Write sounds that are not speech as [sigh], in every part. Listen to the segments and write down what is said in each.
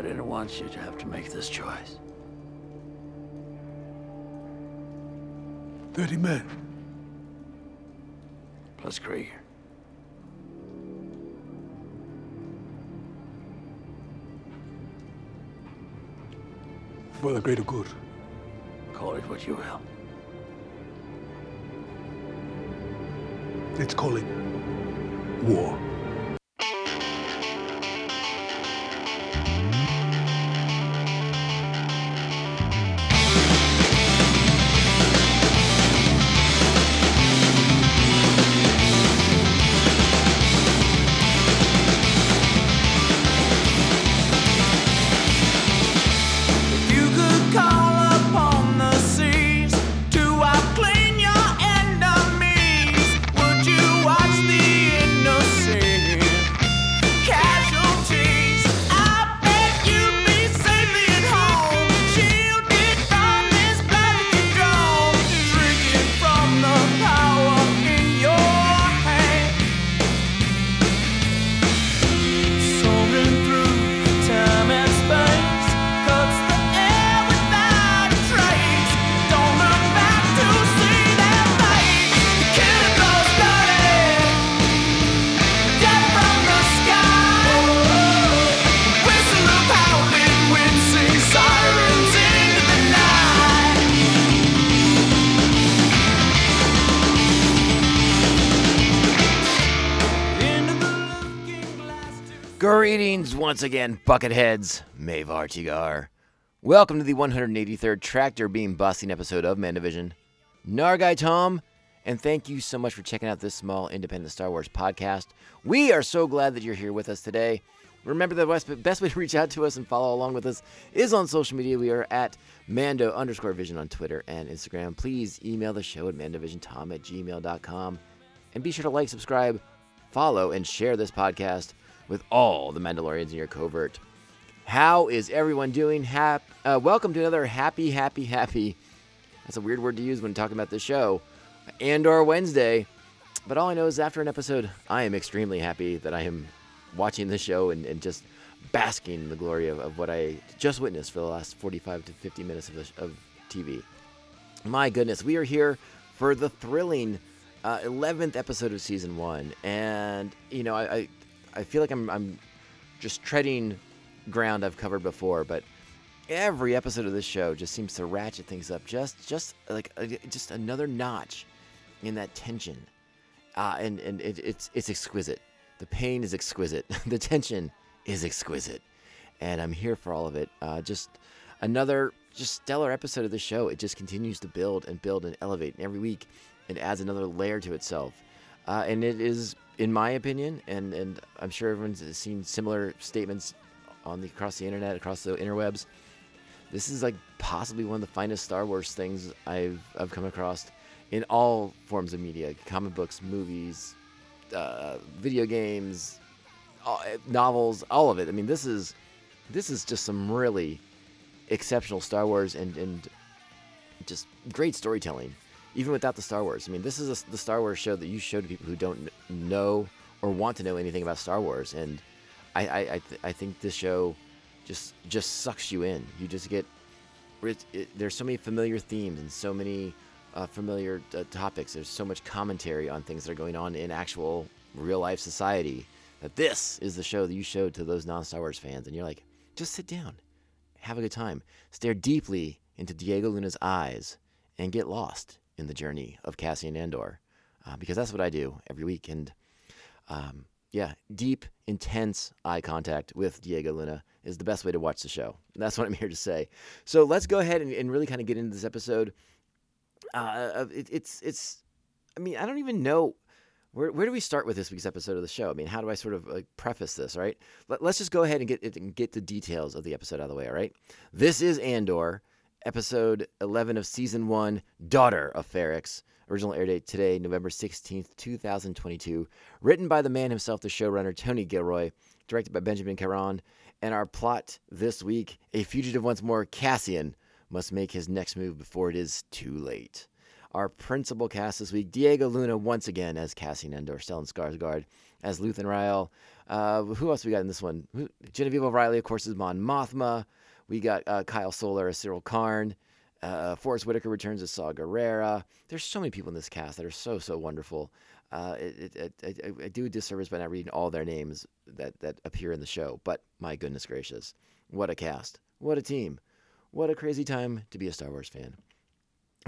I didn't want you to have to make this choice. Thirty men. Plus Kreegyr. For the greater good. Call it what you will. Let's call it war. Greetings once again, Bucketheads. Mavar Tigar. Welcome to the 183rd Tractor Beam Busting episode of Mandovision. Nargai Tom, and thank you so much for checking out this small independent Star Wars podcast. We are so glad that you're here with us today. Remember the best, best way to reach out to us and follow along with us is on social media. We are at Mando underscore vision on Twitter and Instagram. Please email the show at mandovisiontom at gmail.com. And be sure to like, subscribe, follow, and share this podcast with all the Mandalorians in your covert. How is everyone doing? Hap- uh, welcome to another happy, happy, happy. That's a weird word to use when talking about this show. Andor Wednesday. But all I know is after an episode, I am extremely happy that I am watching the show and, and just basking in the glory of, of what I just witnessed for the last 45 to 50 minutes of, the, of TV. My goodness, we are here for the thrilling uh, 11th episode of season one. And, you know, I, I, I feel like I'm, I'm just treading ground I've covered before, but every episode of this show just seems to ratchet things up just, just like just another notch in that tension. Uh, and and it, it's, it's exquisite. The pain is exquisite. [laughs] the tension is exquisite. And I'm here for all of it. Uh, just another just stellar episode of the show. It just continues to build and build and elevate. And every week it adds another layer to itself. Uh, and it is, in my opinion, and, and I'm sure everyone's seen similar statements on the across the internet, across the interwebs. This is like possibly one of the finest Star Wars things I've I've come across in all forms of media, comic books, movies, uh, video games, all, novels, all of it. I mean, this is this is just some really exceptional Star Wars and and just great storytelling, even without the Star Wars. I mean, this is a, the Star Wars show that you show to people who don't know or want to know anything about Star Wars, and I I I, th- I think this show just just sucks you in. You just get it, it, there's so many familiar themes and so many uh, familiar uh, topics. There's so much commentary on things that are going on in actual real life society. That this is the show that you showed to those non Star Wars fans, and you're like, just sit down, have a good time, stare deeply into Diego Luna's eyes, and get lost in the journey of Cassian Andor, uh, because that's what I do every week. And um, yeah, deep, intense eye contact with Diego Luna is the best way to watch the show. [laughs] That's what I'm here to say. So let's go ahead and, and really kind of get into this episode. Uh, it, it's it's. I mean, I don't even know where where do we start with this week's episode of the show. I mean, how do I sort of like preface this? Right. Let, let's just go ahead and get and get the details of the episode out of the way. All right. This is Andor, episode 11 of season one, Daughter of Ferrix. Original air date today, November 16th, 2022. Written by the man himself, the showrunner, Tony Gilroy. Directed by Benjamin Caron. And our plot this week a fugitive once more, Cassian, must make his next move before it is too late. Our principal cast this week Diego Luna once again as Cassian Andor, Stellan Skarsgård as Luthen Rael, Uh, who else we got in this one? Genevieve O'Reilly, of course, is Mon Mothma. We got uh, Kyle Soller as Syril Karn. Uh, Forest Whitaker returns as Saw Gerrera. There's so many people in this cast that are so so wonderful. Uh, it, it, it, I, I do a disservice by not reading all their names that that appear in the show. But my goodness gracious, what a cast! What a team! What a crazy time to be a Star Wars fan.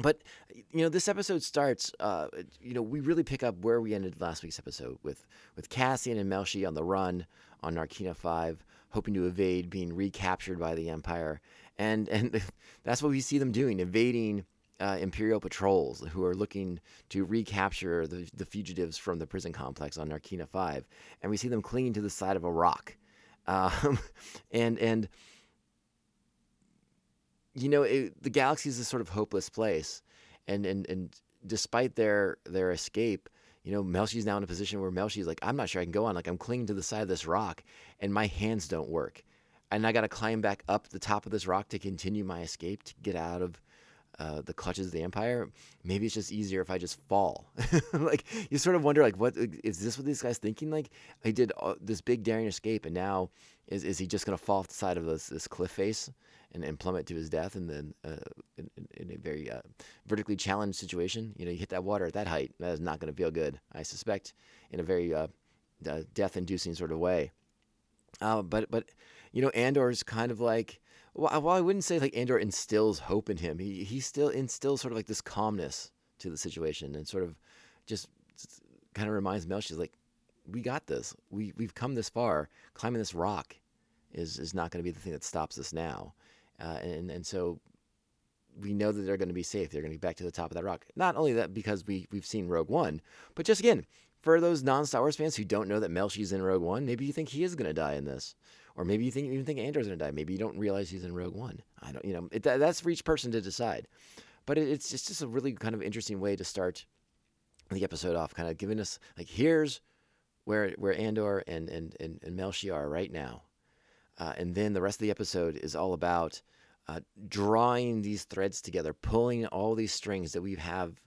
But you know, this episode starts. Uh, you know, we really pick up where we ended last week's episode with with Cassian and Melshi on the run on Narkina Five, hoping to evade being recaptured by the Empire, and and [laughs] that's what we see them doing, evading uh, Imperial patrols who are looking to recapture the the fugitives from the prison complex on Narkina Five, and we see them clinging to the side of a rock, [laughs] um, and and you know, it, the galaxy is a sort of hopeless place, and and and despite their their escape, you know, Melshi's now in a position where Melshi's like, I'm not sure I can go on. Like I'm clinging to the side of this rock, and my hands don't work, and I got to climb back up the top of this rock to continue my escape to get out of. Uh, the clutches of the empire. Maybe it's just easier if I just fall. [laughs] like you sort of wonder, like, what is this? What this guy's thinking? Like, he did uh, this big daring escape, and now is is he just gonna fall off the side of this, this cliff face and, and plummet to his death, and then uh, in, in a very uh, vertically challenged situation, you know, you hit that water at that height, that is not going to feel good. I suspect, in a very uh, uh, death-inducing sort of way. But but you know, Andor's kind of like. Well, I wouldn't say like Andor instills hope in him. He he still instills sort of like this calmness to the situation, and sort of just kind of reminds Melshi like, we got this. We we've come this far. Climbing this rock is is not going to be the thing that stops us now. Uh, and and so we know that they're going to be safe. They're going to be back to the top of that rock. Not only that because we we've seen Rogue One, but just again for those non Star Wars fans who don't know that Melshi's in Rogue One, maybe you think he is going to die in this, or maybe you think even think Andor's going to die. Maybe you don't realize he's in Rogue One. I don't, you know, it, that's for each person to decide. But it, it's just, just a really kind of interesting way to start the episode off, kind of giving us like here's where where Andor and and and, and Melshi are right now. Uh, and then the rest of the episode is all about uh, drawing these threads together, pulling all these strings that we have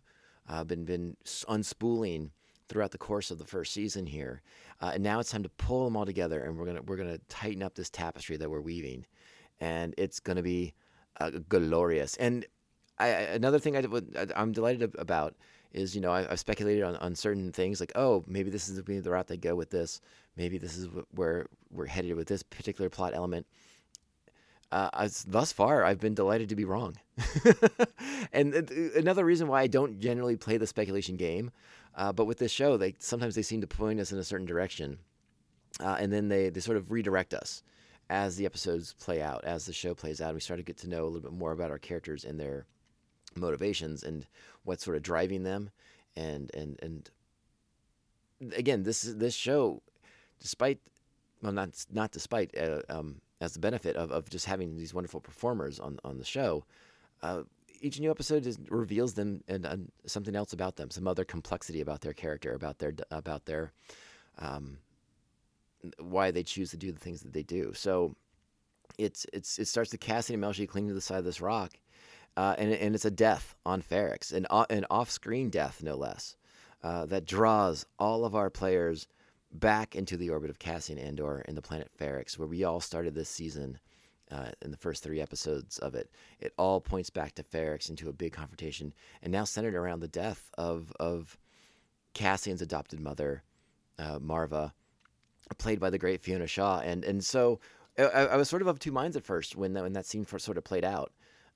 uh, been been unspooling throughout the course of the first season here. Uh, and now it's time to pull them all together, and we're gonna we're gonna tighten up this tapestry that we're weaving, and it's gonna be uh, glorious. And I, another thing I, I'm delighted about is you know I, I've speculated on, on certain things like oh maybe this is the route they go with this maybe this is where we're headed with this particular plot element uh, as, thus far I've been delighted to be wrong [laughs] and uh, another reason why I don't generally play the speculation game uh, but with this show they sometimes they seem to point us in a certain direction uh, and then they, they sort of redirect us as the episodes play out as the show plays out And we start to get to know a little bit more about our characters and their motivations and what's sort of driving them. And and and again this this show despite well not not despite uh, um, as the benefit of, of just having these wonderful performers on on the show uh, each new episode is, reveals them and, and something else about them some other complexity about their character about their about their um, why they choose to do the things that they do. So it's it's it starts to Cassian and Melshi cling to the side of this rock uh, and, and it's a death on Ferrix, an, an off screen death, no less, uh, that draws all of our players back into the orbit of Cassian Andor and the planet Ferrix, where we all started this season uh, in the first three episodes of it. It all points back to Ferrix into a big confrontation, and now centered around the death of, of Cassian's adopted mother, uh, Marva, played by the great Fiona Shaw. And, and so I, I was sort of of two minds at first when that, when that scene sort of played out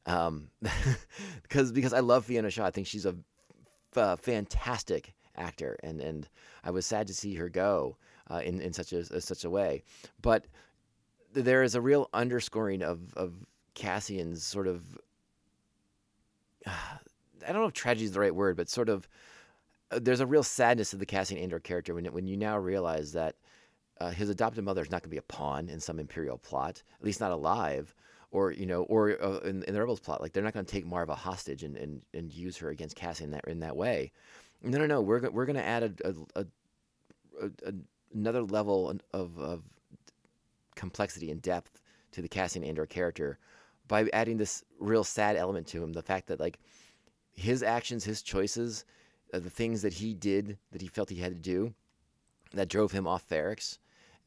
um, [laughs] because because I love Fiona Shaw. I think she's a f- uh, fantastic actor, and and I was sad to see her go uh, in in such a such a way. But there is a real underscoring of of Cassian's sort of [sighs] I don't know if tragedy is the right word, but sort of uh, there's a real sadness to the Cassian Andor character when when you now realize that. Uh, his adopted mother is not going to be a pawn in some imperial plot, at least not alive or you know, or uh, in, in the rebels plot, like they're not going to take Marva hostage and, and, and use her against Cassian in that in that way. No, no, no. We're we're going to add a, a, a, a another level of of complexity and depth to the Cassian Andor character by adding this real sad element to him. The fact that like his actions, his choices, uh, the things that he did that he felt he had to do, that drove him off Ferrix,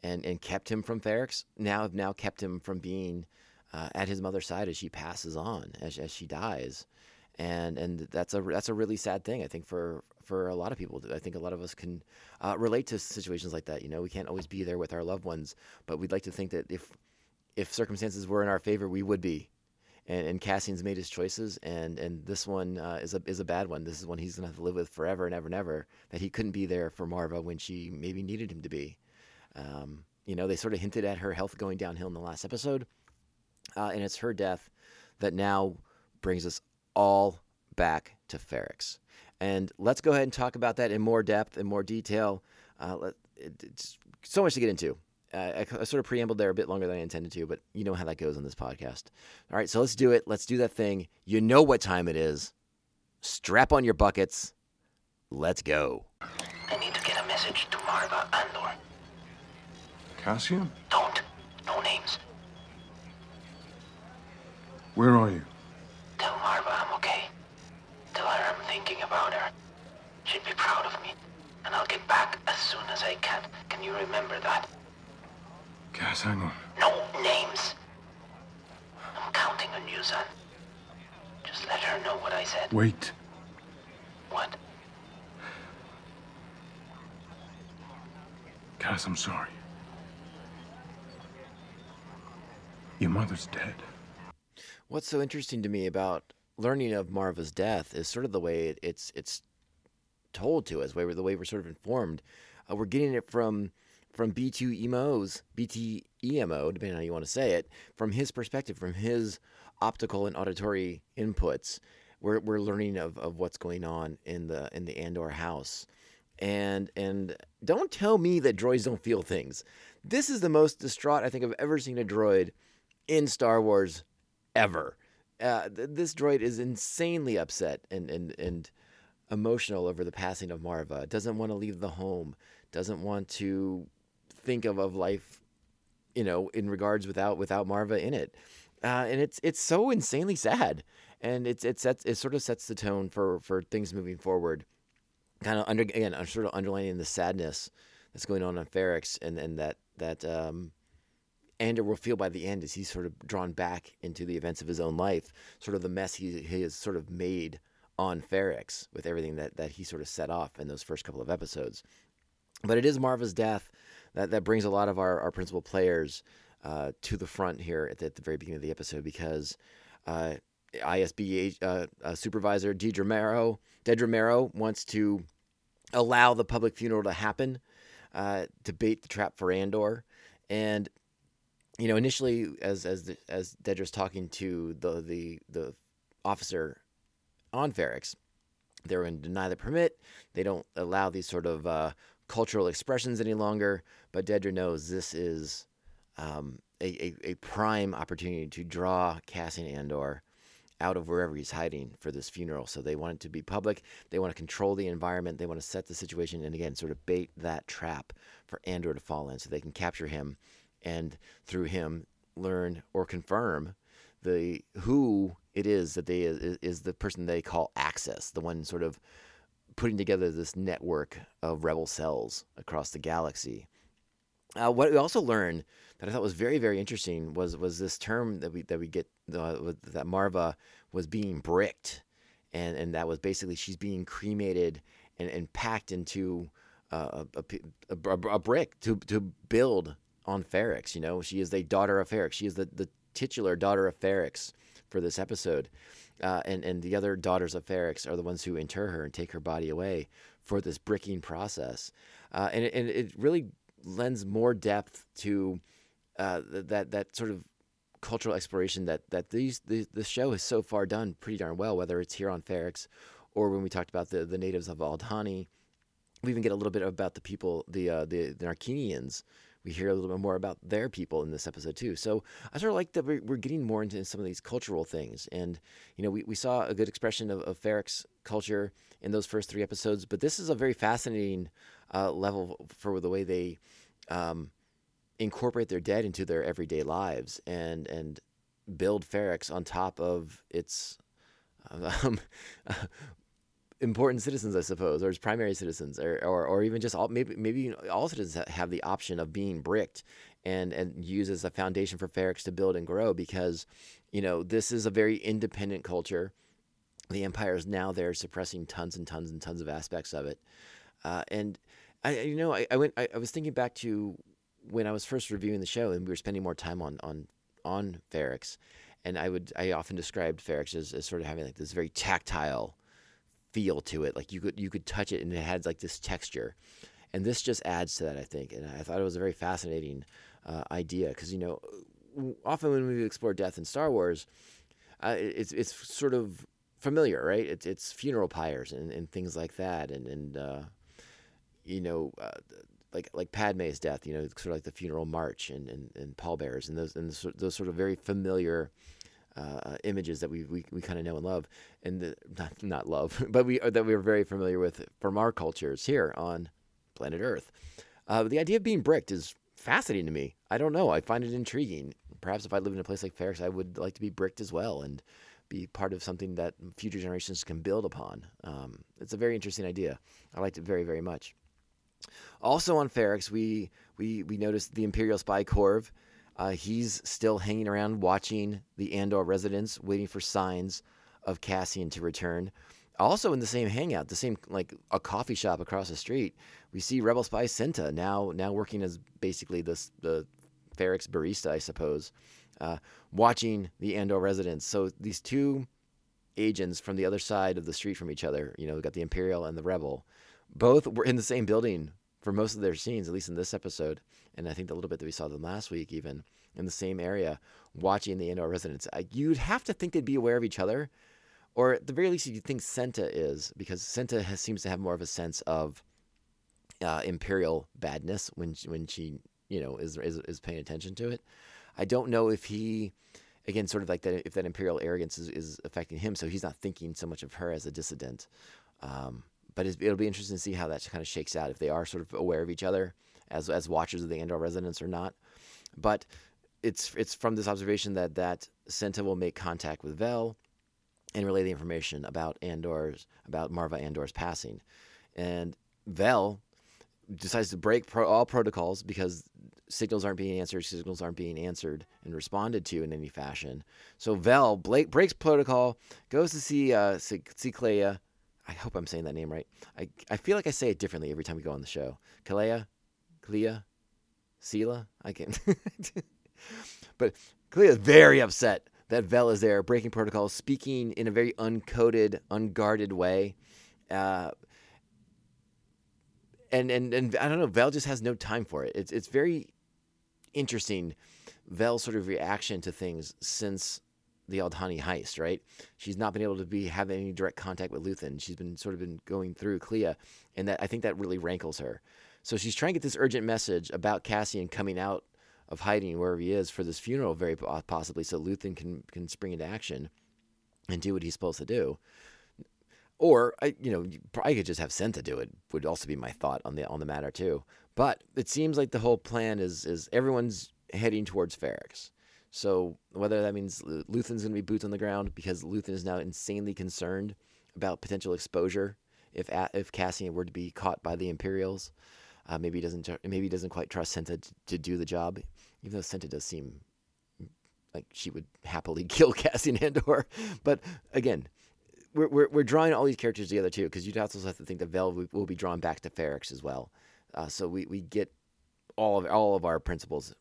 and and kept him from Ferrix. Now have now kept him from being uh, at his mother's side as she passes on, as as she dies, and and that's a that's a really sad thing. I think for for a lot of people. I think a lot of us can uh, relate to situations like that. You know, we can't always be there with our loved ones, but we'd like to think that if if circumstances were in our favor, we would be. And, and Cassian's made his choices, and, and this one uh, is a is a bad one. This is one he's gonna have to live with forever and ever and ever. That he couldn't be there for Marva when she maybe needed him to be. Um, you know, they sort of hinted at her health going downhill in the last episode, uh, and it's her death that now brings us all back to Ferrix. And let's go ahead and talk about that in more depth and more detail. Uh, let, it, it's so much to get into. Uh, I, I sort of preambled there a bit longer than I intended to, but you know how that goes on this podcast. All right, so let's do it. Let's do that thing. You know what time it is. Strap on your buckets. Let's go. I need to get a message to Marva Andor. Cassian? Don't. No names. Where are you? Tell Marva I'm okay. Tell her I'm thinking about her. She'd be proud of me. And I'll get back as soon as I can. Can you remember that? Cass, hang on. No names. I'm counting on you, son. Just let her know what I said. Wait. What? Cass, I'm sorry. Your mother's dead. What's so interesting to me about learning of Marva's death is sort of the way it, it's it's told to us, the way we're sort of informed. Uh, we're getting it from from B2 Emo's BT EMO, depending on how you want to say it, from his perspective, from his optical and auditory inputs. We're, we're learning of, of what's going on in the in the Andor house. And and don't tell me that droids don't feel things. This is the most distraught I think I've ever seen a droid in Star Wars ever. Uh, th- this droid is insanely upset and, and, and emotional over the passing of Marva. Doesn't want to leave the home. Doesn't want to think of, of life, you know, in regards without without Marva in it. Uh, and it's it's so insanely sad. And it's it sets it sort of sets the tone for for things moving forward. Kind of under again, I'm sort of underlining the sadness that's going on on Ferrix and and that that um, Andor will feel by the end as he's sort of drawn back into the events of his own life, sort of the mess he, he has sort of made on Ferrix with everything that, that he sort of set off in those first couple of episodes. But it is Marva's death that, that brings a lot of our, our principal players uh, to the front here at the, at the, very beginning of the episode because uh, ISB uh, uh, supervisor Dedra Meero wants to allow the public funeral to happen uh, to bait the trap for Andor. And you know, initially, as as the, as Dedra's talking to the the the officer on Ferrix, they're going to deny the permit. They don't allow these sort of uh, cultural expressions any longer. But Dedra knows this is um, a, a, a prime opportunity to draw Cassian Andor out of wherever he's hiding for this funeral. So they want it to be public. They want to control the environment. They want to set the situation and again sort of bait that trap for Andor to fall in, so they can capture him and through him learn or confirm the who it is that they is, the person they call Axis, the one sort of putting together this network of rebel cells across the galaxy. Uh, what we also learned that I thought was very very interesting was was this term that we that we get uh, that Marva was being bricked, and and that was basically she's being cremated and, and packed into uh, a, a, a, a brick to to build on Ferrix. You know, she is the daughter of Ferrix. She is the, the titular daughter of Ferrix for this episode. Uh, and, and the other daughters of Ferrix are the ones who inter her and take her body away for this bricking process. Uh, and, it, and it really lends more depth to uh, that, that sort of cultural exploration that, that these, the, the show has so far done pretty darn well, whether it's here on Ferrix or when we talked about the, the natives of Aldhani. We even get a little bit about the people, the, uh, the, the Narkinians, we hear a little bit more about their people in this episode too. So I sort of like that we're, getting more into some of these cultural things. And, you know, we, we saw a good expression of, of Ferrix culture in those first three episodes, but this is a very fascinating uh, level for the way they um, incorporate their dead into their everyday lives and, and build Ferrix on top of its [laughs] um, important citizens, I suppose, or as primary citizens, or, or, or even just all, maybe maybe all citizens have the option of being bricked and and used as a foundation for Ferrix to build and grow because, you know, this is a very independent culture. The empire is now there suppressing tons and tons and tons of aspects of it, uh, and I you know I, I went I, I was thinking back to when I was first reviewing the show and we were spending more time on on on Ferrix, and I would I often described Ferrix as, as sort of having like this very tactile feel to it. Like you could you could touch it and it had like this texture, and this just adds to that. I think, and I thought it was a very fascinating uh, idea because you know often when we explore death in Star Wars, uh, it's it's sort of familiar, right? It's it's funeral pyres and, and things like that, and and uh, you know. Uh, like like Padme's death, you know, sort of like the funeral march and, and, and pallbearers and those and those, those sort of very familiar uh, images that we we, we kind of know and love, and the, not not love, [laughs] but we that we are very familiar with from our cultures here on planet Earth. Uh, the idea of being bricked is fascinating to me. I don't know. I find it intriguing. Perhaps if I lived in a place like Ferrix, I would like to be bricked as well and be part of something that future generations can build upon. Um, it's a very interesting idea. I liked it very very much. Also on Ferrix, we we we noticed the Imperial spy Corv. Uh, he's still hanging around, watching the Andor residence, waiting for signs of Cassian to return. Also in the same hangout, the same like a coffee shop across the street, we see Rebel spy Cinta now now working as basically the Ferrix barista, I suppose, uh, watching the Andor residence. So these two agents from the other side of the street from each other, you know, we got the Imperial and the Rebel, both were in the same building for most of their scenes, at least in this episode, and I think the little bit that we saw them last week, even in the same area, watching the Andor residence. You'd have to think they'd be aware of each other, or at the very least, you'd think Cinta is, because Cinta has, seems to have more of a sense of uh, Imperial badness when she, when she you know is, is is paying attention to it. I don't know if he, again, sort of like that, if that Imperial arrogance is, is affecting him, so he's not thinking so much of her as a dissident. Um, but it'll be interesting to see how that kind of shakes out if they are sort of aware of each other as as watchers of the Andor residence or not. But it's it's from this observation that that Cinta will make contact with Vel and relay the information about Andor's about Marva Andor's passing, and Vel decides to break pro- all protocols because signals aren't being answered, signals aren't being answered and responded to in any fashion. So Vel Blake breaks protocol, goes to see uh, see Clea. I hope I'm saying that name right. I, I feel like I say it differently every time we go on the show. Kalea, Clea, Sela. I can. [laughs] but Clea is very upset that Vel is there, breaking protocol, speaking in a very uncoded, unguarded way. Uh, and, and and I don't know, Vel just has no time for it. It's it's very interesting, Vel's sort of reaction to things since the Aldhani heist, right? She's not been able to be have any direct contact with Luthen. She's been sort of been going through Clea, and that I think that really rankles her. So she's trying to get this urgent message about Cassian coming out of hiding wherever he is for this funeral, very possibly, so Luthen can can spring into action and do what he's supposed to do. Or I, you know, I could just have Cinta do it. Would also be my thought on the on the matter too. But it seems like the whole plan is is everyone's heading towards Ferrix. So whether that means Lu- Luthen's going to be boots on the ground because Luthen is now insanely concerned about potential exposure if if Cassian were to be caught by the Imperials, uh, maybe he doesn't maybe he doesn't quite trust Cinta t- to do the job, even though Cinta does seem like she would happily [laughs] kill Cassian Andor. But again, we're, we're, we're drawing all these characters together too, because you'd also have to think that Vel will, will be drawn back to Ferrix as well. Uh, so we, we get all of all of our principles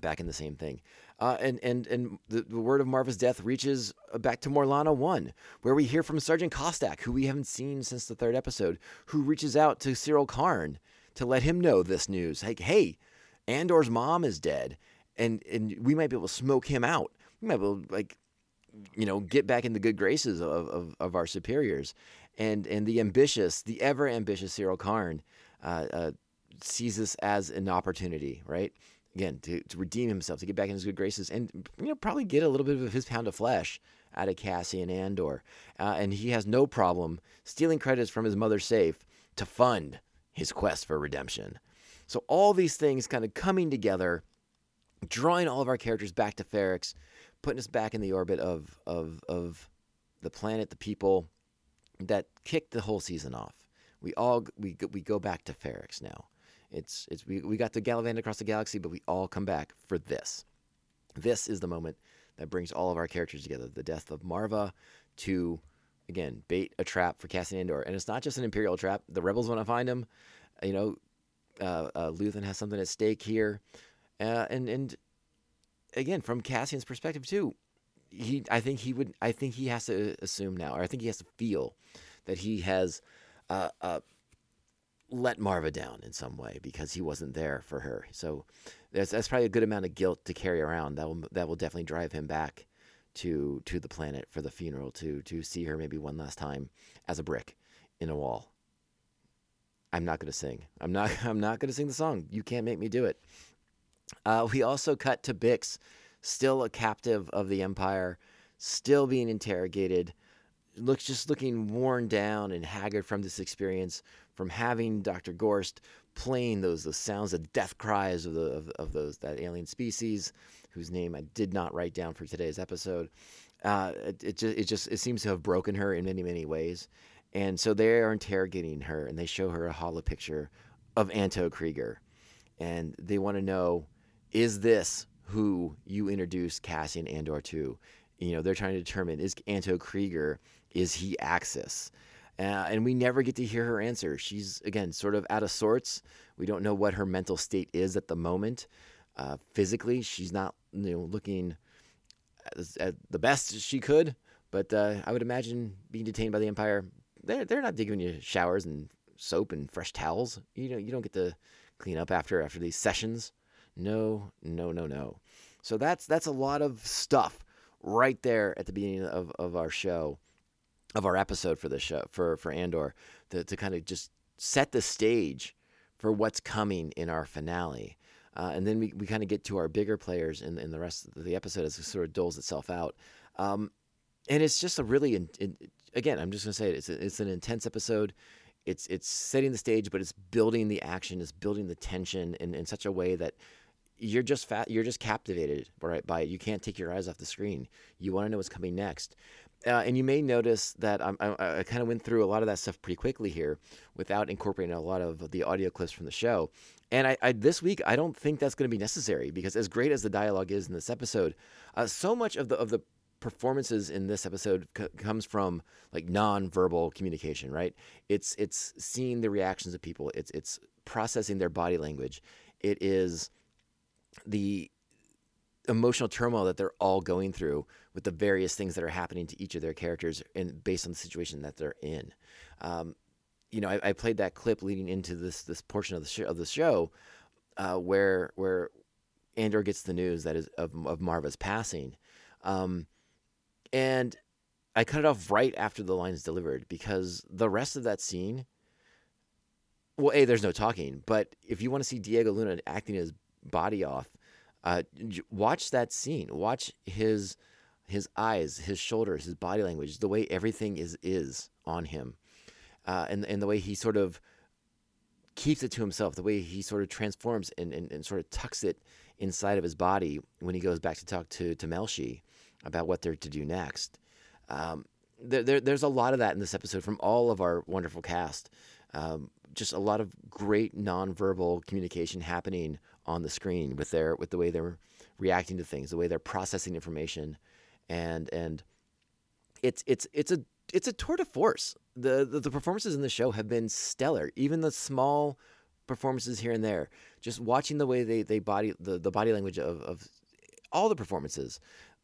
back in the same thing. Uh, and and and the, the word of Marva's death reaches back to Morlana One, where we hear from Sergeant Kostak, who we haven't seen since the third episode, who reaches out to Syril Karn to let him know this news. Like, hey, Andor's mom is dead, and and we might be able to smoke him out. We might be able to, like you know, get back in the good graces of, of, of our superiors. And and the ambitious, the ever ambitious Syril Karn uh, uh, sees this as an opportunity, right? Again, to, to redeem himself, to get back in his good graces, and you know, probably get a little bit of his pound of flesh out of Cassian Andor. Uh, and he has no problem stealing credits from his mother's safe to fund his quest for redemption. So all these things kind of coming together, drawing all of our characters back to Ferrix, putting us back in the orbit of of of the planet, the people, that kicked the whole season off. We all we we go back to Ferrix now. It's it's we, we got to gallivant across the galaxy, but we all come back for this. This is the moment that brings all of our characters together. The death of Marva to again bait a trap for Cassian Andor, and it's not just an Imperial trap. The rebels want to find him. You know, uh, uh, Luthen has something at stake here, uh, and and again from Cassian's perspective too. He, I think he would. I think he has to assume now, or I think he has to feel that he has uh, uh, let Marva down in some way because he wasn't there for her. So that's that's probably a good amount of guilt to carry around. That will that will definitely drive him back to to the planet for the funeral to to see her maybe one last time as a brick in a wall. I'm not going to sing. I'm not [laughs] I'm not going to sing the song. You can't make me do it. Uh, we also cut to Bix, still a captive of the Empire, still being interrogated looks just looking worn down and haggard from this experience, from having Dr. Gorst playing those those sounds, the death cries of the of, of those that alien species, whose name I did not write down for today's episode. Uh, it, it just it just it seems to have broken her in many many ways, and so they are interrogating her, and they show her a hollow picture of Anto Kreegyr, and they want to know, is this who you introduced Cassian Andor to? You know, they're trying to determine is Anto Kreegyr is he Axis? Uh, and we never get to hear her answer. She's again sort of out of sorts. We don't know what her mental state is at the moment. Uh, physically, she's not you know looking the best she could. But uh, I would imagine being detained by the Empire, they're they're not giving you showers and soap and fresh towels. You know you don't get to clean up after after these sessions. No, no, no, no. So that's that's a lot of stuff right there at the beginning of, of our show of our episode for the show for for Andor to, to kind of just set the stage for what's coming in our finale. Uh, and then we, we kind of get to our bigger players in, in the rest of the episode as it sort of doles itself out. Um, and it's just a really, in, in, again, I'm just going to say it, it's, a, it's an intense episode. It's, it's setting the stage, but it's building the action, it's building the tension in, in such a way that you're just fat, you're just captivated right by it. You can't take your eyes off the screen. You want to know what's coming next. Uh, and you may notice that I'm, I, I kind of went through a lot of that stuff pretty quickly here without incorporating a lot of the audio clips from the show. And I, I this week I don't think that's going to be necessary because as great as the dialogue is in this episode, uh, so much of the of the performances in this episode c- comes from like non-verbal communication, right? It's it's seeing the reactions of people. It's it's processing their body language. It is the emotional turmoil that they're all going through with the various things that are happening to each of their characters and based on the situation that they're in. Um, you know, I, I, played that clip leading into this this portion of the show, of the show uh, where where Andor gets the news that is of, of Marva's passing, um, and I cut it off right after the line is delivered because the rest of that scene. Well, a there's no talking, but if you want to see Diego Luna acting his body off, uh, watch that scene. Watch his his eyes, his shoulders, his body language, the way everything is is on him, uh, and and the way he sort of keeps it to himself, the way he sort of transforms and, and, and sort of tucks it inside of his body when he goes back to talk to to Melshi about what they're to do next. Um, there, there, there's a lot of that in this episode from all of our wonderful cast. Um, just a lot of great nonverbal communication happening on the screen with their with the way they're reacting to things, the way they're processing information, and and it's it's it's a it's a tour de force. The, the the performances in the show have been stellar. Even the small performances here and there, just watching the way they they body the, the body language of, of all the performances,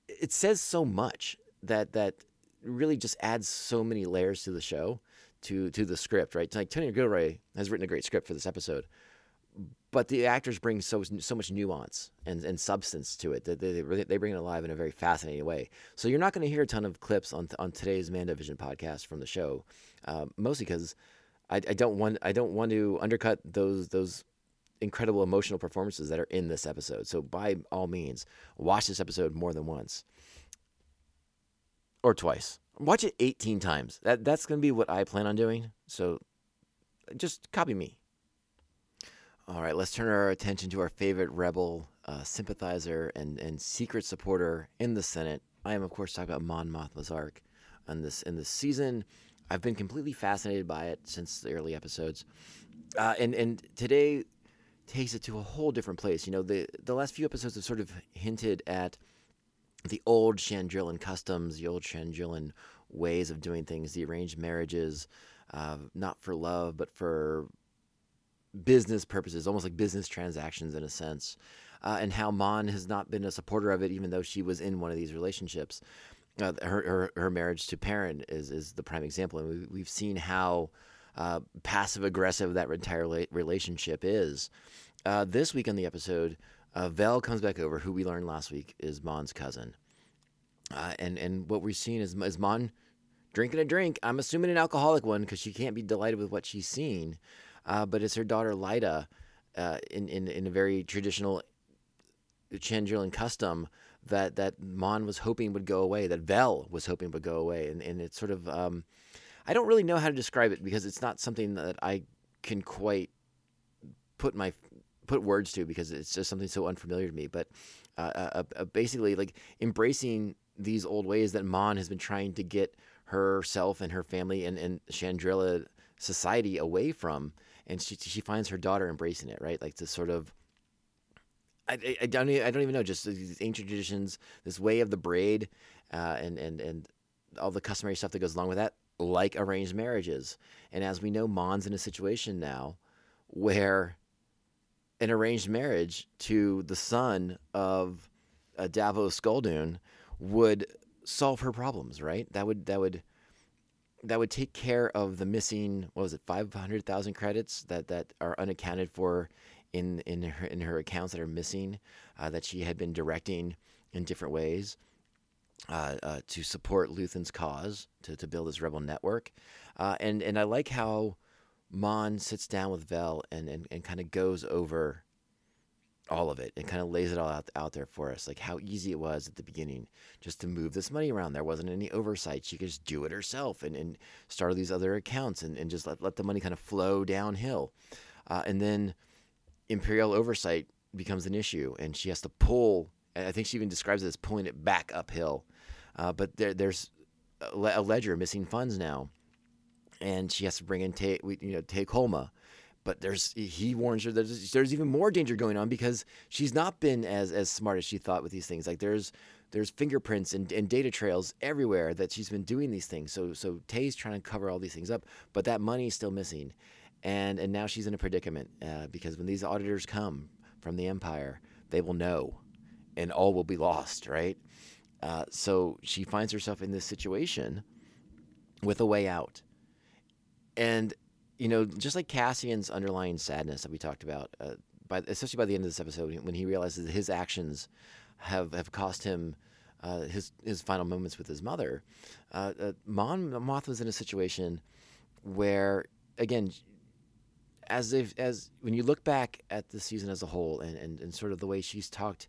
it says so much that that really just adds so many layers to the show, to to the script. Right, like Tony Gilroy has written a great script for this episode, but the actors bring so so much nuance and, and substance to it that they they bring it alive in a very fascinating way. So you're not going to hear a ton of clips on on today's Mandovision podcast from the show, uh, mostly because I, I don't want I don't want to undercut those those incredible emotional performances that are in this episode. So by all means, watch this episode more than once or twice. Watch it 18 times. That that's going to be what I plan on doing. So just copy me. All right, let's turn our attention to our favorite rebel uh, sympathizer and, and secret supporter in the Senate. I am, of course, talking about Mon Mothma's arc. On this in this season, I've been completely fascinated by it since the early episodes, uh, and and today takes it to a whole different place. You know, the the last few episodes have sort of hinted at the old Chandrilan customs, the old Chandrilan ways of doing things, the arranged marriages, uh, not for love, but for business purposes, almost like business transactions in a sense, uh, and how Mon has not been a supporter of it, even though she was in one of these relationships. Uh, her, her her marriage to Perrin is is the prime example, and we, we've seen how uh, passive aggressive that entire relationship is. Uh, this week on the episode, uh, Vel comes back over, who we learned last week is Mon's cousin, uh, and and what we're seeing is is Mon drinking a drink. I'm assuming an alcoholic one because she can't be delighted with what she's seen. Uh, but it's her daughter Leida, uh, in, in in a very traditional Chandrilan custom that that Mon was hoping would go away, that Vel was hoping would go away, and and it's sort of um, I don't really know how to describe it because it's not something that I can quite put my put words to because it's just something so unfamiliar to me. But uh, uh, uh, basically, like embracing these old ways that Mon has been trying to get herself and her family and, and Chandrila society away from, and she she finds her daughter embracing it, right? Like this sort of. I, I, don't e- I don't even know just these ancient traditions, this way of the braid, uh, and and and all the customary stuff that goes along with that, like arranged marriages. And as we know, Mon's in a situation now where an arranged marriage to the son of uh, Davos Sculdun would solve her problems, right? That would that would that would take care of the missing what was it five hundred thousand credits that that are unaccounted for in in her in her accounts that are missing uh, that she had been directing in different ways uh, uh, to support Luthen's cause to, to build this rebel network, uh, and and I like how Mon sits down with Vel and and, and kind of goes over all of it and kind of lays it all out, out there for us like how easy it was at the beginning just to move this money around. There wasn't any oversight. She could just do it herself and, and start these other accounts and, and just let, let the money kind of flow downhill. Uh, and then imperial oversight becomes an issue and she has to pull i think she even describes it as pulling it back uphill. Uh, but there, there's a ledger missing funds now and she has to bring in take you know Tay Kolma. But there's he warns her that there's, there's even more danger going on because she's not been as as smart as she thought with these things. Like there's there's fingerprints and, and data trails everywhere that she's been doing these things. So so Tay's trying to cover all these things up, but that money is still missing, and and now she's in a predicament uh, because when these auditors come from the Empire, they will know, and all will be lost. Right. Uh, so she finds herself in this situation with a way out and you know, just like Cassian's underlying sadness that we talked about, uh, by especially by the end of this episode, when he realizes that his actions have have cost him uh, his his final moments with his mother, uh, uh, Mon Mothma's in a situation where, again, as if as when you look back at the season as a whole, and and, and sort of the way she's talked.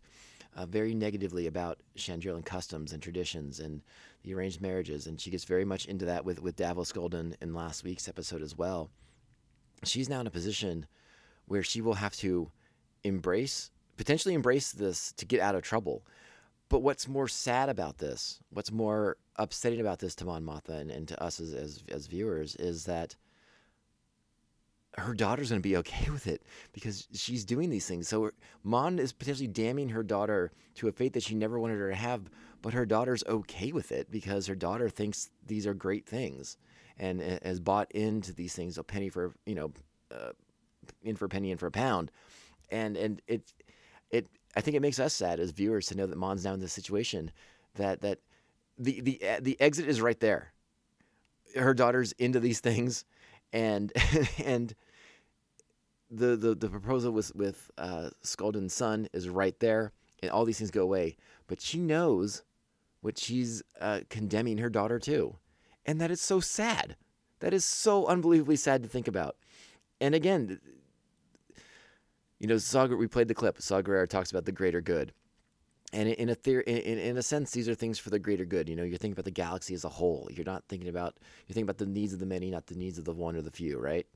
Uh, very negatively about Chandrilan customs and traditions and the arranged marriages, and she gets very much into that with with Davos Golden in last week's episode as well. She's now in a position where she will have to embrace, potentially embrace this to get out of trouble. But what's more sad about this, what's more upsetting about this to Mon Mothma and, and to us as, as as viewers, is that her daughter's going to be okay [laughs] with it because she's doing these things. So Mon is potentially damning her daughter to a fate that she never wanted her to have, but her daughter's okay with it because her daughter thinks these are great things and has bought into these things a penny for you know, uh, in for a penny, in for a pound, and and it it I think it makes us sad as viewers to know that Mon's now in this situation that that the the the exit is right there. Her daughter's into these things, and [laughs] and the the, the proposal with with uh, son is right there, and all these things go away. But she knows what she's uh, condemning her daughter to, and that is so sad. That is so unbelievably sad to think about. And again, you know, Saw, we played the clip. Saw talks about the greater good. And in a theory, in, in a sense, these are things for the greater good. You know, you're thinking about the galaxy as a whole. You're not thinking about you're thinking about the needs of the many, not the needs of the one or the few, right?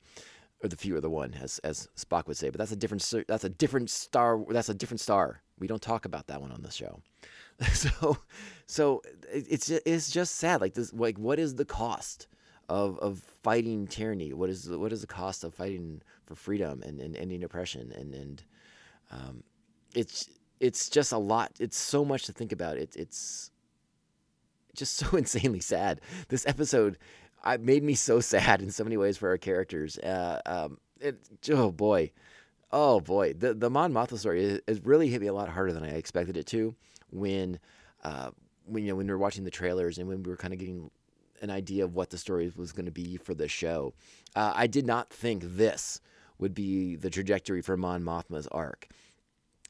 Or the few or the one, as as Spock would say. But that's a different that's a different star. That's a different star. We don't talk about that one on the show. [laughs] So, so it's it's just sad. Like this, like what is the cost of of fighting tyranny. What is what is the cost of fighting for freedom and, and ending oppression? And and um, it's it's just a lot. It's so much to think about. It, it's just so [laughs] insanely sad. This episode I made me so sad in so many ways for our characters. Uh, um, it, oh boy, oh boy, the the Mon Mothma story is really hit me a lot harder than I expected it to. When uh, when you know when we were watching the trailers and when we were kind of getting an idea of what the story was going to be for the show, uh, I did not think this would be the trajectory for Mon Mothma's arc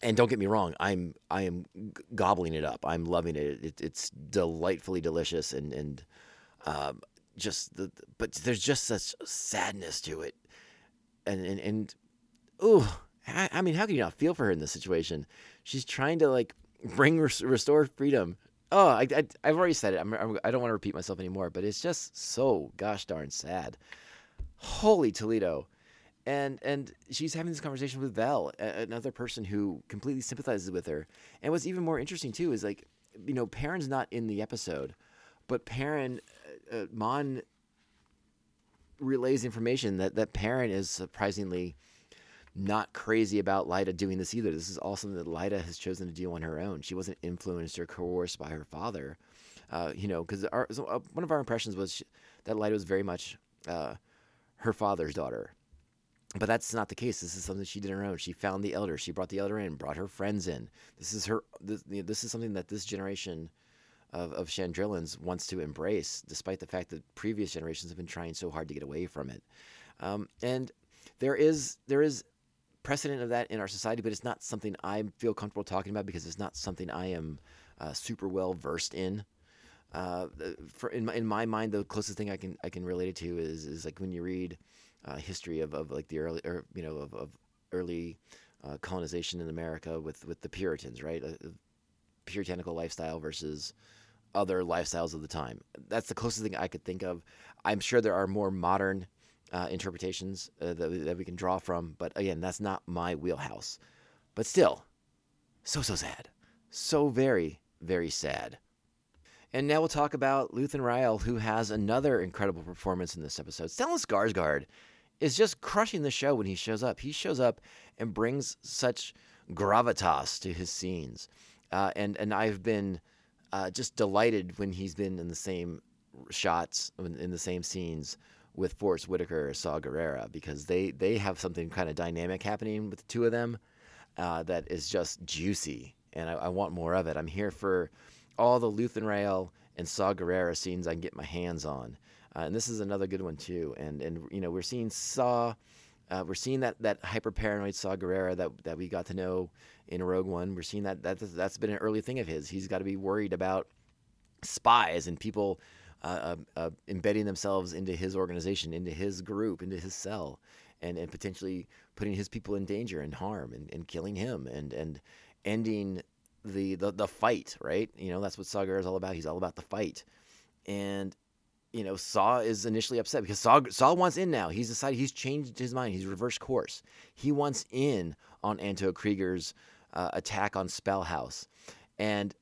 and don't get me wrong, I'm I am gobbling it up. I'm loving it. it it's delightfully delicious and and um, just the but there's just such sadness to it, and and and ooh, I, I mean, how can you not feel for her in this situation? She's trying to like bring restore freedom. Oh, I, I I've already said it. I'm, I'm I don't want to repeat myself anymore, but it's just so gosh darn sad. Holy Toledo and and she's having this conversation with Vel, another person who completely sympathizes with her. And what's even more interesting too is like, you know, Perrin's not in the episode, but Perrin, uh, uh, Mon relays information that that Perrin is surprisingly not crazy about Leida doing this either. This is all something that Leida has chosen to do on her own. She wasn't influenced or coerced by her father. Uh, you know, because so, uh, one of our impressions was she, that Leida was very much uh, her father's daughter but that's not the case. This is something she did on her own. She found the elder. She brought the elder in, brought her friends in. This is her. This, this is something that this generation of, of Chandrilans wants to embrace, despite the fact that previous generations have been trying so hard to get away from it. Um, and there is there is precedent of that in our society, but it's not something I feel comfortable talking about because it's not something I am uh, super well versed in. Uh, for in my, in my mind, the closest thing I can I can relate it to is is like when you read uh, history of, of like the early or you know of, of early uh, colonization in America with with the Puritans, right? A puritanical lifestyle versus other lifestyles of the time. That's the closest thing I could think of. I'm sure there are more modern uh, interpretations uh, that, that we can draw from, but again, that's not my wheelhouse. But still, so so sad, so very very sad. And now we'll talk about Luthen Rael, who has another incredible performance in this episode. Stellan Skarsgård is just crushing the show when he shows up. He shows up and brings such gravitas to his scenes, uh, and and I've been uh, just delighted when he's been in the same shots in the same scenes with Forest Whitaker or Saw Gerrera because they they have something kind of dynamic happening with the two of them uh, that is just juicy, and I, I want more of it. I'm here for all the Luthen Rael and Saw Gerrera scenes I can get my hands on. Uh, and this is another good one too. And and you know we're seeing Saw, uh, we're seeing that that hyper paranoid Saw Gerrera that that we got to know in Rogue One. We're seeing that that that's been an early thing of his. He's got to be worried about spies and people. Uh, uh, embedding themselves into his organization, into his group, into his cell, and, and potentially putting his people in danger and harm and, and killing him and, and ending the, the the fight, right? You know, that's what Saw Gerrera is all about. He's all about the fight. And you know, Saw is initially upset because Saw Saw wants in now. He's decided he's changed his mind. He's reversed course. He wants in on Anto Kreegyr's uh, attack on Spellhaus. And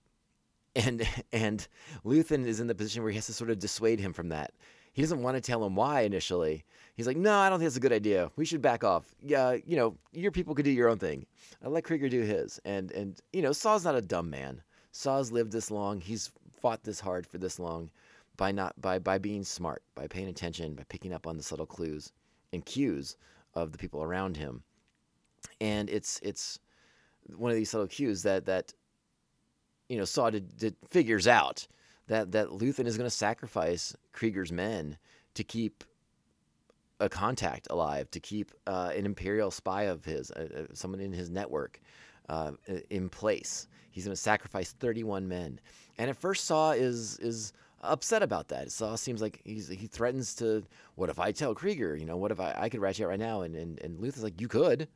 and [laughs] and Luthen is in the position where he has to sort of dissuade him from that. He doesn't want to tell him why initially. He's like, "No, I don't think that's a good idea. We should back off. Yeah, you know, your people could do your own thing. I let Kreegyr do his." And and you know, Saw's not a dumb man. Saw's lived this long. He's fought this hard for this long by not by by being smart, by paying attention, by picking up on the subtle clues and cues of the people around him. And it's it's one of these subtle cues that that you know Saw figures out that that Luthen is going to sacrifice Kreegyr's men to keep a contact alive, to keep uh, an imperial spy of his, uh, uh, someone in his network, uh, in place. He's going to sacrifice 31 men, and at first Saw is is upset about that. Saw seems like he's he threatens to. What if I tell Kreegyr? You know, what if I, I could ratchet out right now? And and and Luthen's like, you could,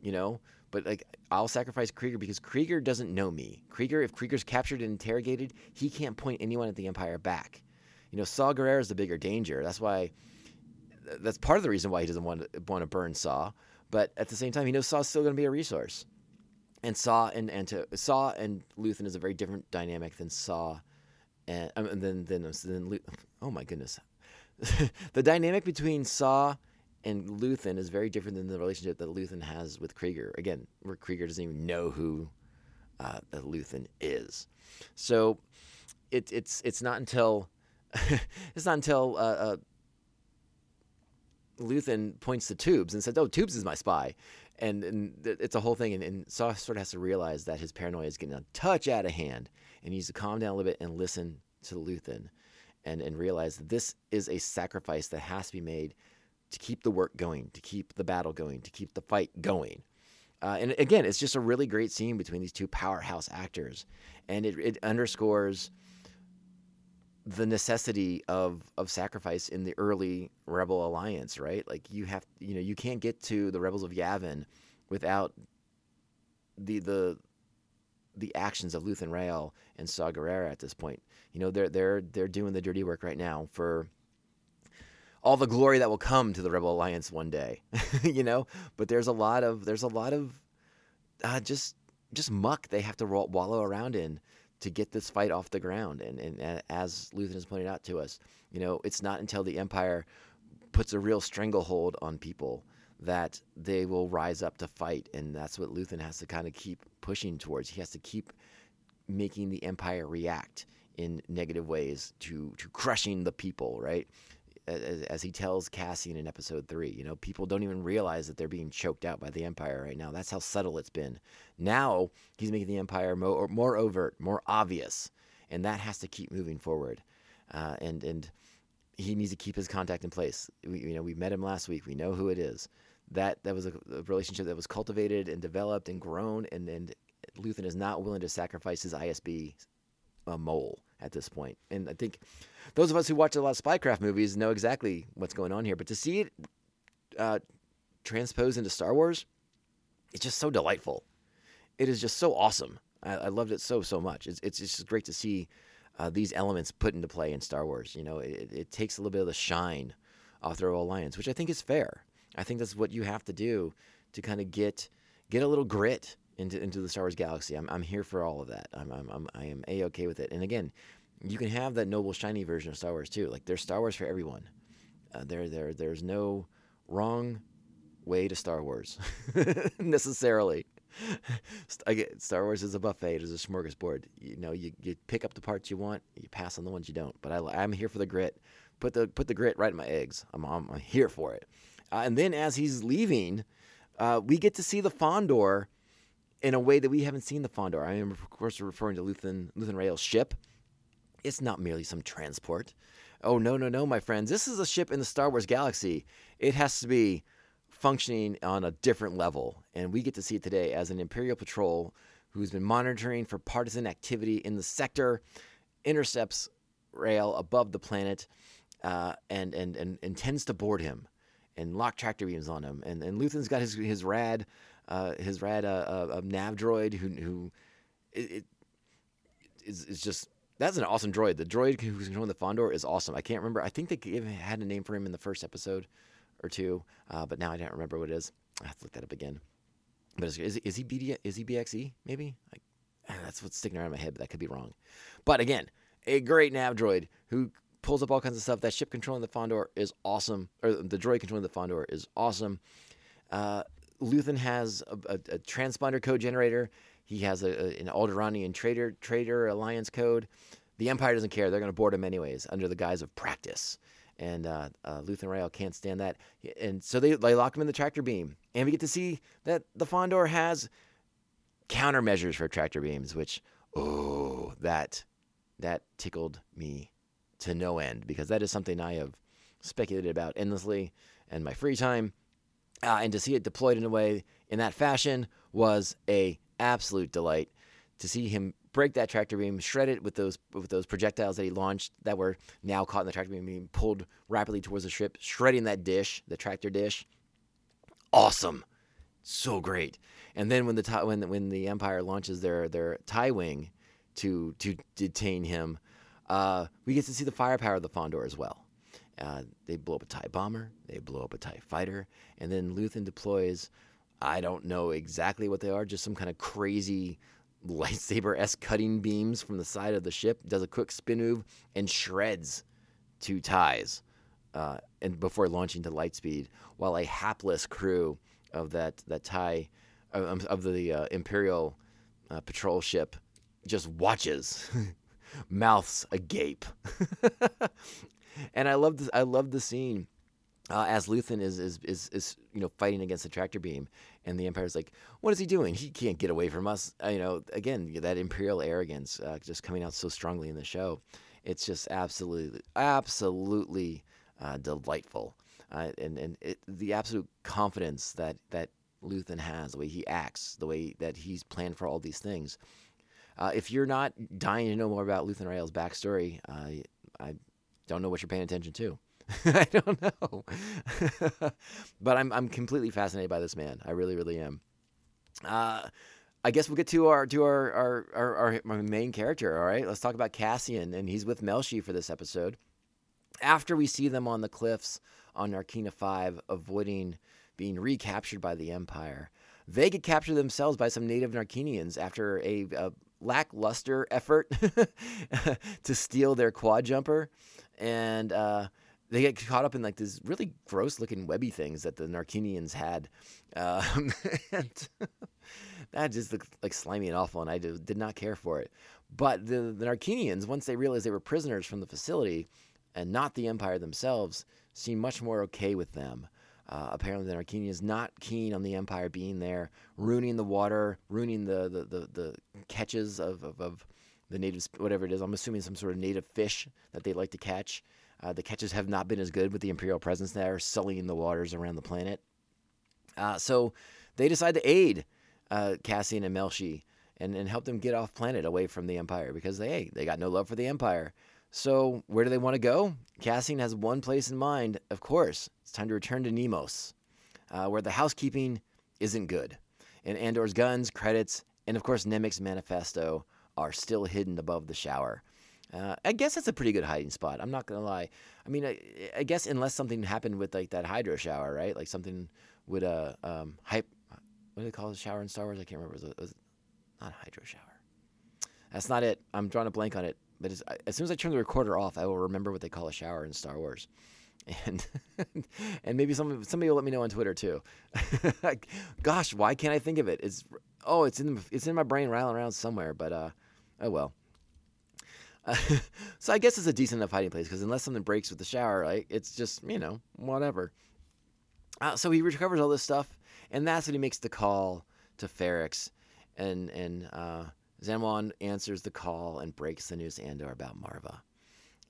you know, but like I'll sacrifice Kreegyr because Kreegyr doesn't know me. Kreegyr, if Kreegyr's captured and interrogated, he can't point anyone at the Empire back. You know, Saw Gerrera is the bigger danger. That's why. That's part of the reason why he doesn't want to want to burn Saw. But at the same time, he knows Saw's still going to be a resource. And Saw and and to, Saw and Luthen is a very different dynamic than Saw, and um, then then then oh my goodness, [laughs] the dynamic between Saw and Luthen is very different than the relationship that Luthen has with Kreegyr. Again, where Kreegyr doesn't even know who uh, Luthen is. So it, it's it's not until [laughs] it's not until uh, uh, Luthen points to Tubes and says, "Oh, Tubes is my spy," and, and it's a whole thing. And, and Saw sort of has to realize that his paranoia is getting a touch out of hand, and he needs to calm down a little bit and listen to Luthen, and and realize that this is a sacrifice that has to be made to keep the work going, to keep the battle going, to keep the fight going. Uh, and again, it's just a really great scene between these two powerhouse actors, and it, it underscores the necessity of of sacrifice in the early rebel alliance right? Like you have you know you can't get to the rebels of yavin without the the the actions of Luthen Rael and Saw Gerrera at this point. You know they're they're they're doing the dirty work right now for all the glory that will come to the rebel alliance one day [laughs] you know but there's a lot of there's a lot of uh, just just muck they have to ro- wallow around in to get this fight off the ground. And, and as Luthen has pointed out to us, you know, it's not until the Empire puts a real stranglehold on people that they will rise up to fight. And that's what Luthen has to kind of keep pushing towards. He has to keep making the Empire react in negative ways to, to crushing the people, right? As, as he tells Cassian in episode three, you know, people don't even realize that they're being choked out by the Empire right now. That's how subtle it's been. Now he's making the Empire more, more overt, more obvious, and that has to keep moving forward. Uh, and and he needs to keep his contact in place. We, you know, we met him last week. We know who it is. That that was a, a relationship that was cultivated and developed and grown, and and Luthen is not willing to sacrifice his ISB a mole at this point. And I think those of us who watch a lot of spycraft movies know exactly what's going on here. But to see it uh, transposed into Star Wars, it's just so delightful. It is just so awesome. I, I loved it so so much. It's it's just great to see uh, these elements put into play in Star Wars. You know, it, it takes a little bit of the shine off the Alliance, which I think is fair. I think that's what you have to do to kind of get get a little grit into into the Star Wars galaxy. I'm I'm here for all of that. I'm I'm, I'm I am a okay with it. And again, you can have that noble shiny version of Star Wars too. Like there's Star Wars for everyone. Uh, there there there's no wrong way to Star Wars [laughs] necessarily. I get- Star Wars is a buffet. It is a smorgasbord. You know, you, you pick up the parts you want, you pass on the ones you don't. But I I'm here for the grit. Put the put the grit right in my eggs. I'm I'm, I'm here for it. Uh, and then as he's leaving, uh, we get to see the Fondor in a way that we haven't seen the Fondor. I am of course referring to Luthen Luthen Rael's ship. It's not merely some transport. Oh no no no, my friends! This is a ship in the Star Wars galaxy. It has to be functioning on a different level, and we get to see it today as an Imperial patrol who's been monitoring for partisan activity in the sector, intercepts Rael above the planet, uh, and, and and intends to board him, and lock tractor beams on him. And and Luthen's got his his rad, uh, his rad uh, uh, uh, nav droid who who it, it is is just that's an awesome droid. The droid who's controlling the Fondor is awesome. I can't remember. I think they had a name for him in the first episode or two, uh, but now I don't remember what it is. I have to look that up again. But is, is, is he BD, is he BXE maybe? Like, ah, that's what's sticking around my head, but that could be wrong. But again, a great nav droid who pulls up all kinds of stuff. That ship controlling the Fondor is awesome, or the droid controlling the Fondor is awesome. Uh, Luthen has a, a, a transponder code generator. He has a, an Alderaanian trader trader alliance code. The Empire doesn't care. They're going to board him anyways under the guise of practice. And uh, uh, Luthen Rael can't stand that. And so they, they lock him in the tractor beam. And we get to see that the Fondor has countermeasures for tractor beams, which, oh, that, that tickled me to no end because that is something I have speculated about endlessly in my free time. Uh, and to see it deployed in a way in that fashion was a absolute delight. To see him break that tractor beam, shred it with those with those projectiles that he launched that were now caught in the tractor beam, being pulled rapidly towards the ship, shredding that dish, the tractor dish. Awesome, so great. And then when the when when the Empire launches their their tie wing to to detain him, uh, we get to see the firepower of the Fondor as well. Uh, they blow up a TIE bomber, they blow up a TIE fighter, and then Luthen deploys, I don't know exactly what they are, just some kind of crazy [laughs] lightsaber s cutting beams from the side of the ship, does a quick spin move, and shreds two TIEs. uh, and before launching to Lightspeed, while a hapless crew of that that Thai of, of the uh, Imperial uh, patrol ship just watches, [laughs] mouths agape. [laughs] and I love this. I love the scene uh, as Luthen is, is is is you know fighting against the tractor beam, and the Empire's like, "What is he doing? He can't get away from us." Uh, you know, again, that Imperial arrogance uh, just coming out so strongly in the show. It's just absolutely, absolutely uh, delightful, uh, and and it, the absolute confidence that that Luthen has, the way he acts, the way that he's planned for all these things. Uh, if you're not dying to know more about Luthen Rael's backstory, I don't know what you're paying attention to. [laughs] I don't know, [laughs] but I'm I'm completely fascinated by this man. I really, really am. Uh, I guess we'll get to our to our our, our our main character. All right, let's talk about Cassian, and he's with Melshi for this episode. After we see them on the cliffs on Narkina Five, avoiding being recaptured by the Empire, they get captured themselves by some native Narkinians after a, a lackluster effort [laughs] to steal their quad jumper, and. Uh, they get caught up in like these really gross looking webby things that the Narkinians had. Um, [laughs] and that just looked like slimy and awful, and I did, not care for it. But the, the once they realized they were prisoners from the facility and not the Empire themselves, seemed much more okay with them. Uh, apparently, the Narkinians not keen on the Empire being there, ruining the water, ruining the the, the, the catches of, of, of the natives, whatever it is. I'm assuming some sort of native fish that they like to catch. Uh, the catches have not been as good with the Imperial presence there, sullying the waters around the planet. Uh, so they decide to aid uh, Cassian and Melshi and, and help them get off planet away from the Empire because they hey, they got no love for the Empire. So where do they want to go? Cassian has one place in mind. Of course, it's time to return to Niamos, uh, where the housekeeping isn't good, and Andor's guns, credits, and of course Nemik's manifesto are still hidden above the shower. Uh, I guess that's a pretty good hiding spot. I'm not gonna lie. I mean, I, I, guess unless something happened with like that hydro shower, right? Like something would uh um hype. What do they call the shower in Star Wars? I can't remember. It was, it was not hydro shower. That's not it. I'm drawing a blank on it. But as, as soon as I turn the recorder off, I will remember what they call a shower in Star Wars. [laughs] And and maybe some somebody will let me know on Twitter too. [laughs] Gosh, why can't I think of it? It's oh, it's in it's in my brain rattling around somewhere. But uh, oh well. [laughs] so I guess it's a decent enough hiding place because unless something breaks with the shower, like it's just you know whatever. Uh, so he recovers all this stuff, and that's when he makes the call to Ferrix, and and uh, answers the call and breaks the news to Andor about Marva.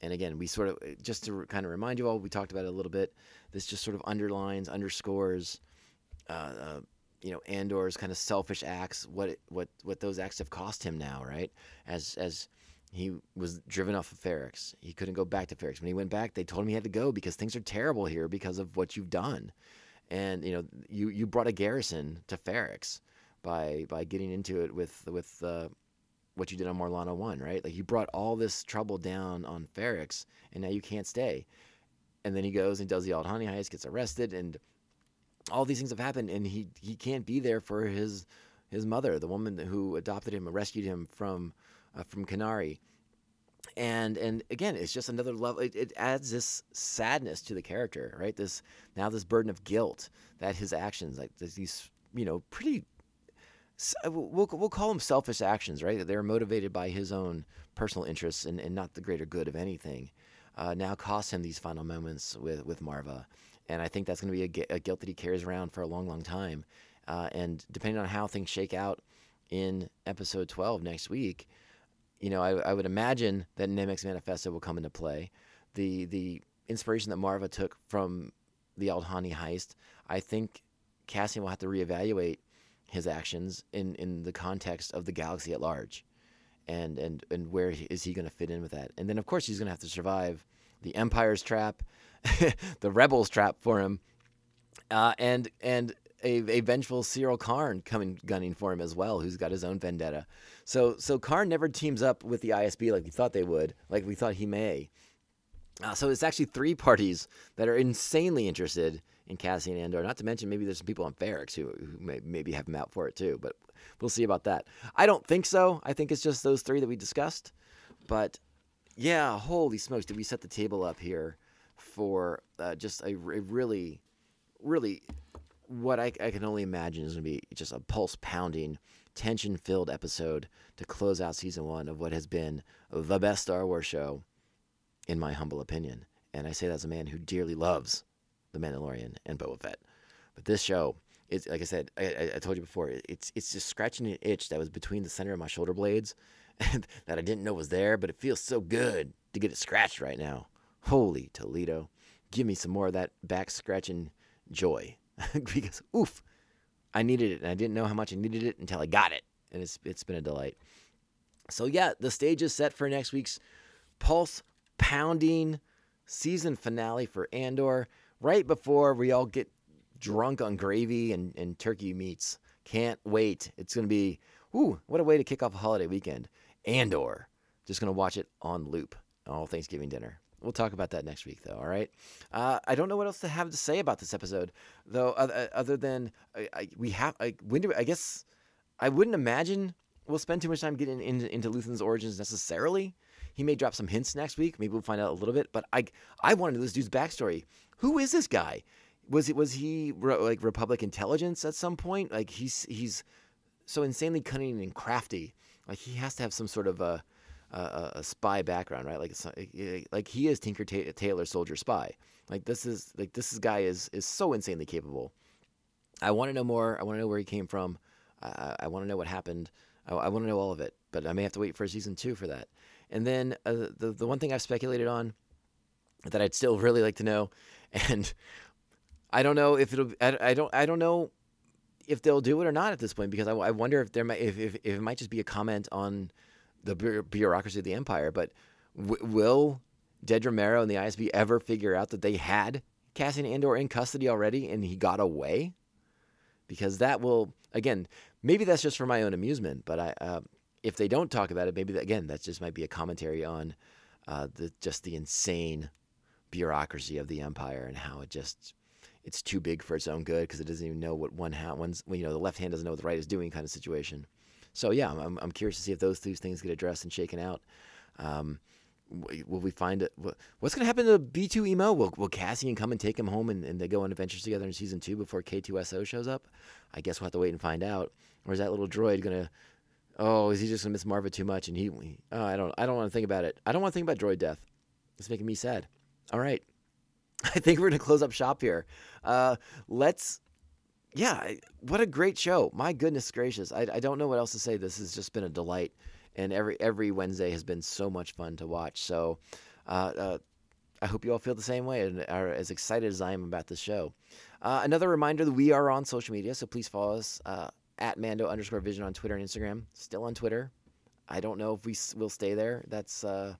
And again, we sort of just to kind of remind you all, we talked about it a little bit. This just sort of underlines, underscores, uh, uh, you know, Andor's kind of selfish acts. What what what those acts have cost him now, right? As as he was driven off of Ferrix. He couldn't go back to Ferrix. When he went back, they told him he had to go because things are terrible here because of what you've done. And you know, you you brought a garrison to Ferrix by by getting into it with with uh, what you did on Morlana One, right? Like you brought all this trouble down on Ferrix, and now you can't stay. And then he goes and does the Aldhani heist, gets arrested, and all these things have happened, and he he can't be there for his his mother, the woman who adopted him, and rescued him from uh, from Kenari. And and again, it's just another level. It, it adds this sadness to the character, right? This now this burden of guilt that his actions, like these, you know, pretty. We'll we'll call them selfish actions, right? That they're motivated by his own personal interests and, and not the greater good of anything. Uh, now cost him these final moments with with Marva, and I think that's going to be a, a, guilt that he carries around for a long, long time. Uh, and depending on how things shake out in episode 12 next week, you know, I, I would imagine that Nemik's manifesto will come into play. The the inspiration that Marva took from the Aldhani heist, I think Cassian will have to reevaluate his actions in, in the context of the galaxy at large, and and and where is he going to fit in with that? And then of course he's going to have to survive the Empire's trap, [laughs] the Rebels' trap for him, uh, and and a, a vengeful Syril Karn coming gunning for him as well, who's got his own vendetta. So so Karn never teams up with the ISB like we thought they would, like we thought he may. Uh, so it's actually three parties that are insanely interested in Cassian Andor. Not to mention maybe there's some people on Ferrix who, who may, maybe have him out for it too, but we'll see about that. I don't think so. I think it's just those three that we discussed. But yeah, holy smokes, did we set the table up here for uh, just a really, really, what I, I can only imagine is going to be just a pulse pounding, tension filled episode to close out season one of what has been the best Star Wars show, in my humble opinion. And I say that as a man who dearly loves The Mandalorian and Boba Fett. But this show, it's like I said, I, I- I told you before, it's it's just scratching an itch that was between the center of my shoulder blades [laughs] that I didn't know was there, but it feels so good to get it scratched right now. Holy Toledo. Give me some more of that back scratching joy. [laughs] because oof, I needed it and I didn't know how much I needed it until I got it. And it's it's been a delight. So yeah, the stage is set for next week's pulse pounding season finale for Andor, right before we all get drunk on gravy and, and turkey meats. Can't wait. It's gonna be ooh, what a way to kick off a holiday weekend. Andor. Just gonna watch it on loop all Thanksgiving dinner. We'll talk about that next week, though. All right. Uh, I don't know what else to have to say about this episode, though. Other, other than I, I, we have, I, when do I guess I wouldn't imagine we'll spend too much time getting into, into Luthen's origins necessarily. He may drop some hints next week. Maybe we'll find out a little bit. But I, I want to know this dude's backstory. Who is this guy? Was it was he like Republic intelligence at some point? Like he's he's so insanely cunning and crafty. Like he has to have some sort of a a, a spy background, right? Like like he is Tinker Ta- soldier spy. Like this is like this is guy is is so insanely capable. I want to know more. I want to know where he came from. I, I want to know what happened. I, I want to know all of it. But I may have to wait for season two for that. And then uh, the the one thing I've speculated on that I'd still really like to know, [laughs] and I don't know if it'll. I, I don't. I don't know if they'll do it or not at this point because I, I wonder if there might if, if, if it might just be a comment on the bureaucracy of the empire. But w- will Dedra Meero and the ISB ever figure out that they had Cassian Andor in custody already and he got away? Because that will again maybe that's just for my own amusement. But I uh, if they don't talk about it, maybe that, again that just might be a commentary on uh, the just the insane bureaucracy of the empire and how it just it's too big for its own good because it doesn't even know what one hand, one's, you know, the left hand doesn't know what the right is doing kind of situation. So yeah, I'm, I'm curious to see if those two things get addressed and shaken out. Um, will we find it? What's going to happen to B2EMO? Will, will Cassian come and take him home and, and they go on adventures together in season two before K2SO shows up? I guess we'll have to wait and find out. Or is that little droid going to, oh, is he just going to miss Marva too much? And he, oh, I don't, I don't want to think about it. I don't want to think about droid death. It's making me sad. All right. [laughs] I think we're going to close up shop here. Uh, let's, yeah, what a great show. My goodness gracious. I, I don't know what else to say. This has just been a delight. And every every Wednesday has been so much fun to watch. So uh, uh, I hope you all feel the same way and are as excited as I am about this show. Uh, another reminder that we are on social media, so please follow us uh, at Mando underscore Vision on Twitter and Instagram. Still on Twitter. I don't know if we will stay there. That's uh,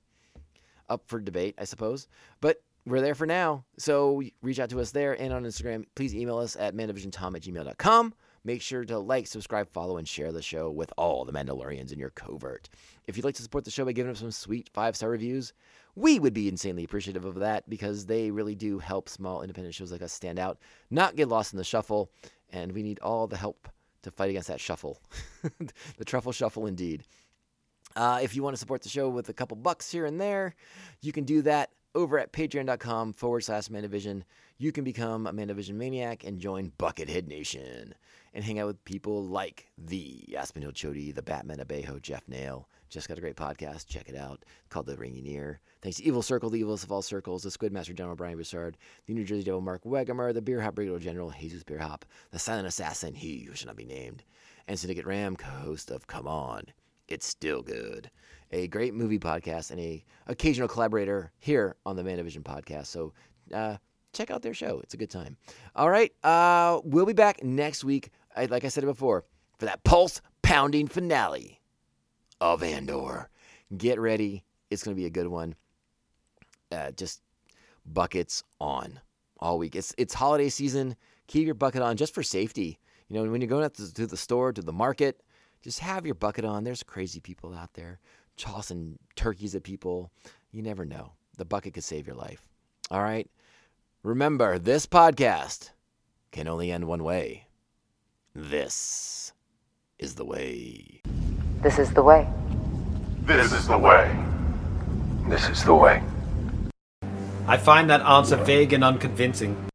up for debate, I suppose. But we're there for now. So reach out to us there and on Instagram. Please email us at mandovisiontom at gmail.com. Make sure to like, subscribe, follow, and share the show with all the Mandalorians in your covert. If you'd like to support the show by giving us some sweet five star reviews, we would be insanely appreciative of that because they really do help small independent shows like us stand out, not get lost in the shuffle, and we need all the help to fight against that shuffle. [laughs] the truffle shuffle, indeed. Uh, if you want to support the show with a couple bucks here and there, you can do that over at patreon.com forward slash Mandovision. You can become a Mandovision maniac and join Buckethead Nation and hang out with people like the Aspinhill Chody, the Batman Abejo, Jeff Nail. Just got a great podcast. Check it out. called The Ringing Ear. Thanks to Evil Circle, the evilest of all circles, the Squidmaster General Brian Broussard, the New Jersey Devil Mark Wegemer, the Beer Hop Brigadier General Jesus Beer Hop, the Silent Assassin, he who shall not be named, and Syndicate Ram, co-host of Come On, It's Still Good, a great movie podcast and a occasional collaborator here on the Mandovision podcast. So uh, check out their show; it's a good time. All right, uh, we'll be back next week. Like I said before, for that pulse pounding finale of Andor. Get ready; it's going to be a good one. Uh, just buckets on all week. It's it's holiday season. Keep your bucket on just for safety. You know, when you're going out to the store, to the market, just have your bucket on. There's crazy people out there tossing turkeys at people. You never know. The bucket could save your life. All right. Remember, this podcast can only end one way. This is the way. This is the way. This is the way. This is the way. I find that answer vague and unconvincing.